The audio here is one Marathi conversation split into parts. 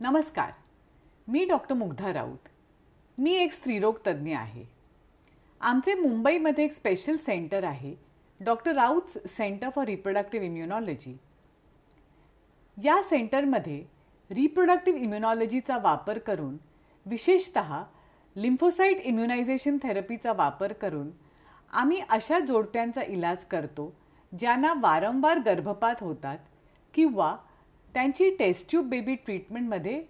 नमस्कार. मी डॉक्टर मुग्धा राऊत. मी एक स्त्रीरोग तज्ज्ञ आहे. आमचे मुंबईमध्ये एक स्पेशल सेंटर आहे doctor Raut centre for reproductive immunology या सेंटरमध्ये रिप्रोडक्टिव्ह इम्युनॉलॉजीचा वापर करून विशेषत लिम्फोसाईट इम्युनायझेशन थेरपीचा वापर करून आम्ही अशा जोडप्यांचा इलाज करतो ज्यांना वारंवार गर्भपात होतात किंवा त्यांची टेस्ट्यूब बेबी ट्रीटमेंटमध्ये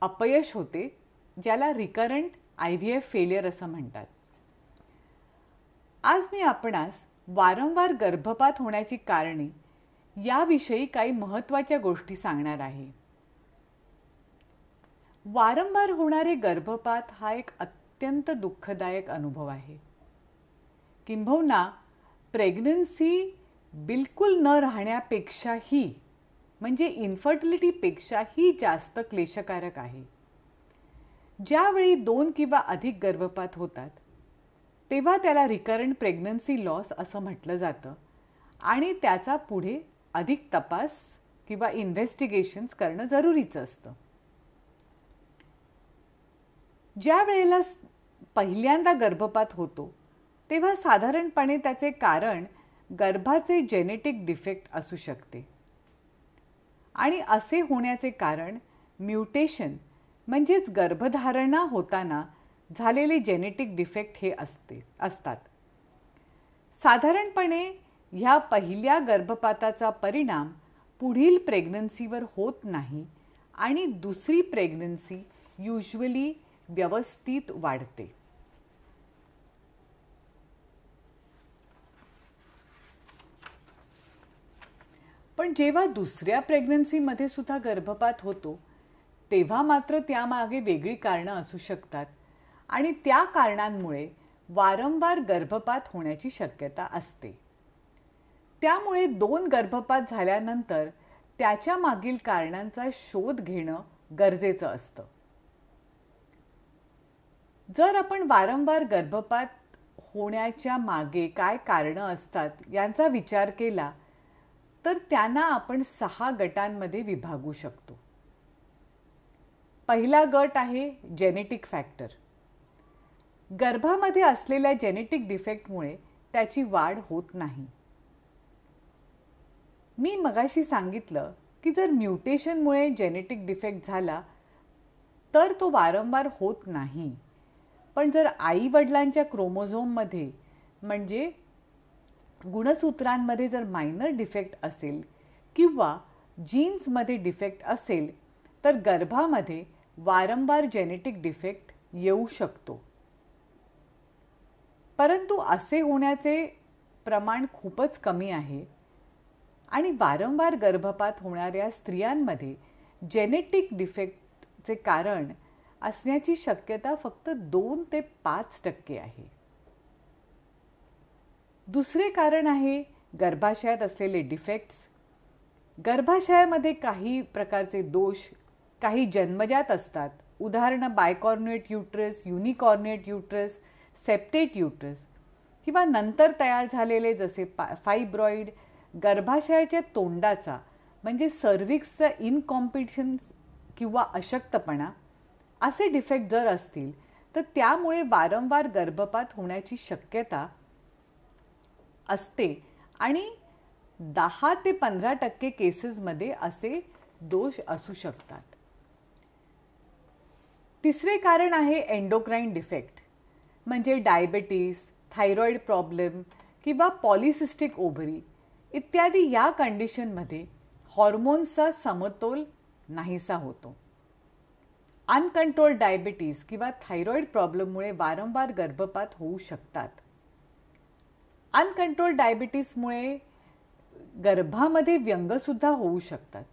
अपयश होते ज्याला recurrent I V F failure असं म्हणतात. आज मी आपणास वारंवार गर्भपात होण्याची कारणे याविषयी काही महत्त्वाच्या गोष्टी सांगणार आहे. वारंवार होणारे गर्भपात हा एक अत्यंत दुःखदायक अनुभव आहे. किंबहुना प्रेग्नन्सी बिलकुल न राहण्यापेक्षाही म्हणजे इन्फर्टिलिटीपेक्षाही जास्त क्लेशकारक आहे. ज्यावेळी दोन किंवा अधिक गर्भपात होतात तेव्हा त्याला रिकरंट प्रेग्नन्सी लॉस असं म्हटलं जातं आणि त्याचा पुढे अधिक तपास किंवा इन्व्हेस्टिगेशन्स करणं जरुरीचं असतं. ज्या वेळेला पहिल्यांदा गर्भपात होतो तेव्हा साधारणपणे त्याचे कारण गर्भाचे जेनेटिक डिफेक्ट असू शकते. आणि असे होण्याचे कारण म्युटेशन म्हणजेच गर्भधारणा होताना झालेले जेनेटिक डिफेक्ट हे असते असतात. साधारणपणे ह्या पहिल्या गर्भपाताचा परिणाम पुढील प्रेग्नन्सीवर होत नाही आणि दुसरी प्रेग्नन्सी युजली व्यवस्थित वाढते. पण जेव्हा दुसऱ्या प्रेग्नन्सीमध्ये सुद्धा गर्भपात होतो तेव्हा मात्र त्यामागे वेगळी कारणं असू शकतात. आणि त्या कारणांमुळे वारंवार गर्भपात होण्याची शक्यता असते. त्यामुळे दोन गर्भपात झाल्यानंतर त्याच्या मागील कारणांचा शोध घेणं गरजेचं असतं. जर आपण वारंवार गर्भपात होण्याच्या मागे काय कारणं असतात यांचा विचार केला तर त्यांना आपण सहा गटांमध्ये विभागू शकतो. पहिला गट आहे जेनेटिक फॅक्टर गर्भामध्ये असलेल्या जेनेटिक डिफेक्टमुळे त्याची वाढ होत नाही. मी मगाशी सांगितलं की जर म्युटेशनमुळे जेनेटिक डिफेक्ट झाला तर तो वारंवार होत नाही. पण जर आई वडिलांच्या क्रोमोझोममध्ये म्हणजे गुणसूत्रांमध्ये जर मायनर डिफेक्ट असेल किंवा जीन्समध्ये डिफेक्ट असेल तर गर्भामध्ये वारंवार जेनेटिक डिफेक्ट येऊ शकतो. परंतु असे होण्याचे प्रमाण खूपच कमी आहे आणि वारंवार गर्भपात होणाऱ्या स्त्रियांमध्ये जेनेटिक डिफेक्टचे कारण असण्याची शक्यता फक्त दोन ते पाच टक्के आहे. दुसरे कारण आहे गर्भाशयात असलेले डिफेक्ट्स गर्भाशयामध्ये काही प्रकारचे दोष काही जन्मजात असतात. उदाहरणं bicornuate uterus unicornuate uterus septate uterus किंवा नंतर तयार झालेले जसे पा फायब्रॉईड गर्भाशयाच्या तोंडाचा म्हणजे सर्विक्सचा इनकॉम्पिटिशन किंवा अशक्तपणा असे डिफेक्ट जर असतील तर त्यामुळे वारंवार गर्भपात होण्याची शक्यता असते. आणि दहा ते पंधरा टक्के केसेसमध्ये असे दोष असू शकतात. तिसरे कारण आहे एन्डोक्राईन डिफेक्ट म्हणजे डायबेटीस थायरॉईड प्रॉब्लेम किंवा पॉलिसिस्टिक ओव्हरी इत्यादी या कंडिशनमध्ये हॉर्मोन्सचा समतोल नाहीसा होतो. अनकंट्रोल डायबिटीज किंवा थायरॉईड प्रॉब्लेममुळे वारंवार गर्भपात होऊ शकतात. अनकंट्रोल डायबिटीसमुळे गर्भामध्ये व्यंगसुद्धा होऊ शकतात.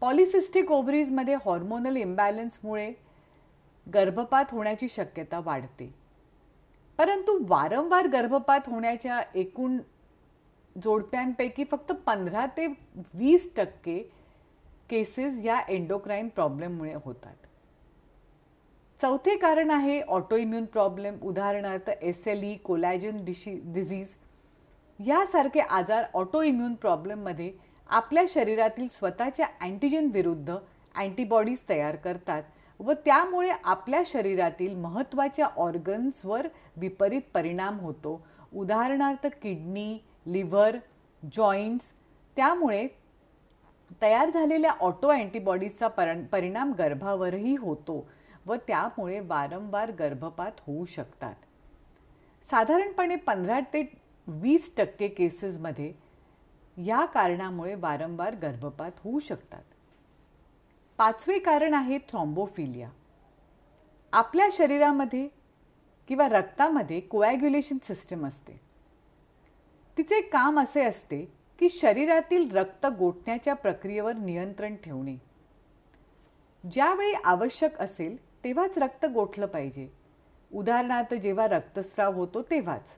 पॉलिसिस्टिक ओव्हरीजमध्ये हॉर्मोनल इम्बॅलन्समुळे गर्भपात होण्याची शक्यता वाढते. परंतु वारंवार गर्भपात होण्याच्या एकूण जोडप्यांपैकी फक्त पंधरा ते वीस टक्के केसेस या एंडोक्राईन प्रॉब्लेममुळे होतात. चौथे कारण आहे ऑटो इम्युन प्रॉब्लेम उदाहरणार्थ एस एल ई कोलॅजन डिशी डिझीज यासारखे आजार ऑटो इम्युन प्रॉब्लेममध्ये आपल्या शरीरातील स्वतःच्या अँटीजन विरुद्ध अँटीबॉडीज तयार करतात व त्यामुळे आपल्या शरीरातील महत्त्वाच्या ऑर्गन्सवर विपरीत परिणाम होतो. उदाहरणार्थ किडनी लिव्हर जॉईंट्स त्यामुळे तयार झालेल्या ऑटो अँटीबॉडीजचा पर परिणाम गर्भावरही होतो. व त्यामुळे वारंवार गर्भपात होऊ शकतात. साधारणपणे पंधरा ते वीस टक्के केसेसमध्ये या कारणामुळे वारंवार गर्भपात होऊ शकतात. पाचवे कारण आहे थ्रॉम्बोफिलिया आपल्या शरीरामध्ये किंवा रक्तामध्ये कोॲग्युलेशन सिस्टम असते. तिचे काम असे असते की शरीरातील रक्त गोठण्याच्या प्रक्रियेवर नियंत्रण ठेवणे. ज्यावेळी आवश्यक असेल तेव्हाच रक्त गोठलं पाहिजे. उदाहरणार्थ जेव्हा रक्तस्राव होतो तेव्हाच.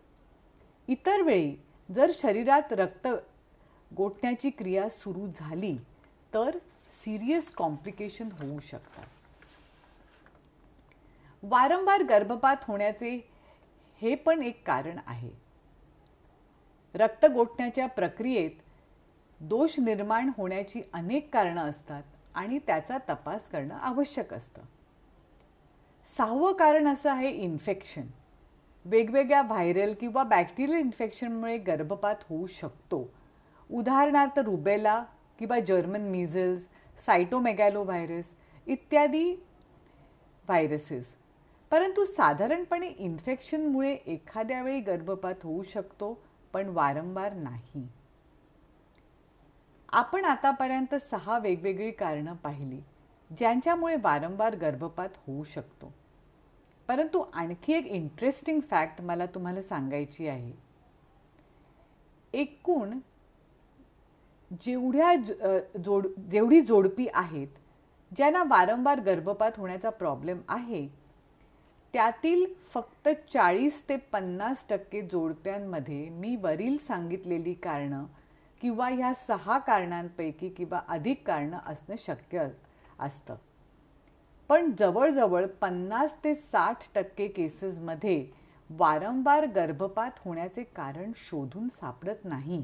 इतर वेळी जर शरीरात रक्त गोठण्याची क्रिया सुरू झाली तर सिरियस कॉम्प्लिकेशन होऊ शकतात. वारंवार गर्भपात होण्याचे हे पण एक कारण आहे. रक्त गोठण्याच्या प्रक्रियेत दोष निर्माण होण्याची अनेक कारणं असतात आणि त्याचा तपास करणं आवश्यक असतं. सहावं कारण असं आहे इन्फेक्शन वेगवेगळ्या व्हायरल किंवा बॅक्टेरियल इन्फेक्शनमुळे गर्भपात होऊ शकतो. उदाहरणार्थ रुबेला किंवा जर्मन मिझल्स सायटोमेगॅलो व्हायरस इत्यादी व्हायरसेस परंतु साधारणपणे इन्फेक्शनमुळे एखाद्या वेळी गर्भपात होऊ शकतो पण वारंवार नाही. आपण आतापर्यंत सहा वेगवेगळी कारणं पाहिली ज्यांच्यामुळे वारंवार गर्भपात होऊ शकतो. परंतु आणखी एक इंटरेस्टिंग फॅक्ट मला तुम्हाला सांगायची आहे. एकूण जेवढ्या जोड जेवढी जोडपी आहेत ज्यांना वारंवार गर्भपात होण्याचा प्रॉब्लेम आहे त्यातील फक्त चाळीस ते पन्नास टक्के जोडप्यांमध्ये मी वरील सांगितलेली कारणं किंवा ह्या सहा कारणांपैकी किंवा अधिक कारणं असणं शक्य असतं. पण जवळजवळ पन्नास ते साठ टक्के केसेसमध्ये वारंवार गर्भपात होण्याचे कारण शोधून सापडत नाही.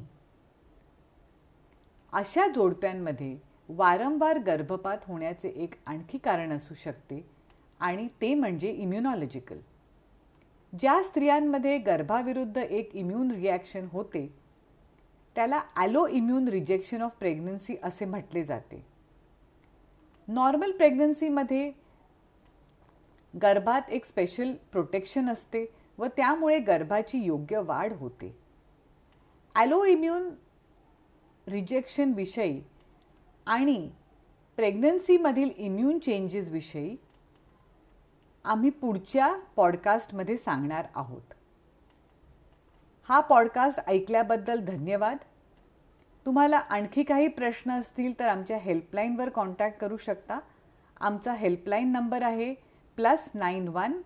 अशा जोडप्यांमध्ये वारंवार गर्भपात होण्याचे एक आणखी कारण असू शकते आणि ते म्हणजे इम्युनॉलॉजिकल ज्या स्त्रियांमध्ये गर्भाविरुद्ध एक इम्युन रिॲक्शन होते त्याला allo immune rejection of pregnancy असे म्हटले जाते. नॉर्मल प्रेग्नन्सीमध्ये गर्भात एक स्पेशल प्रोटेक्शन असते व त्यामुळे गर्भाची योग्य वाढ होते. ॲलो इम्युन रिजेक्शन विषयी आणि प्रेग्नन्सीमधील इम्युन चेंजेसविषयी आम्ही पुढच्या पॉडकास्टमध्ये सांगणार आहोत. हा पॉडकास्ट ऐकल्याबद्दल धन्यवाद. तुम्हाला आणखी काही प्रश्न असतील तर आमच्या हेल्पलाईनवर कॉन्टॅक्ट करू शकता. आमचा हेल्पलाईन नंबर आहे plus nine one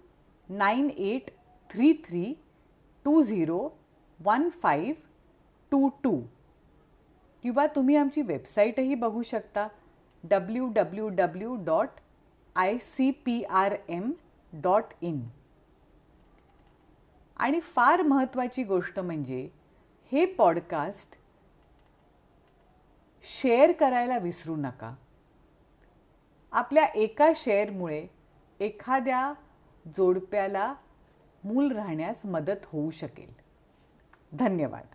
nine eight three three two zero one five two two. किंवा तुम्ही आमची वेबसाईटही बघू शकता. W W W dot I C P R M dot in. आणि फार महत्त्वाची गोष्ट म्हणजे हे पॉडकास्ट शेअर करायला विसरू नका. आपल्या एका शेअरमुळे एखाद्या जोडप्याला मूल राहण्यास मदत होऊ शकेल. धन्यवाद.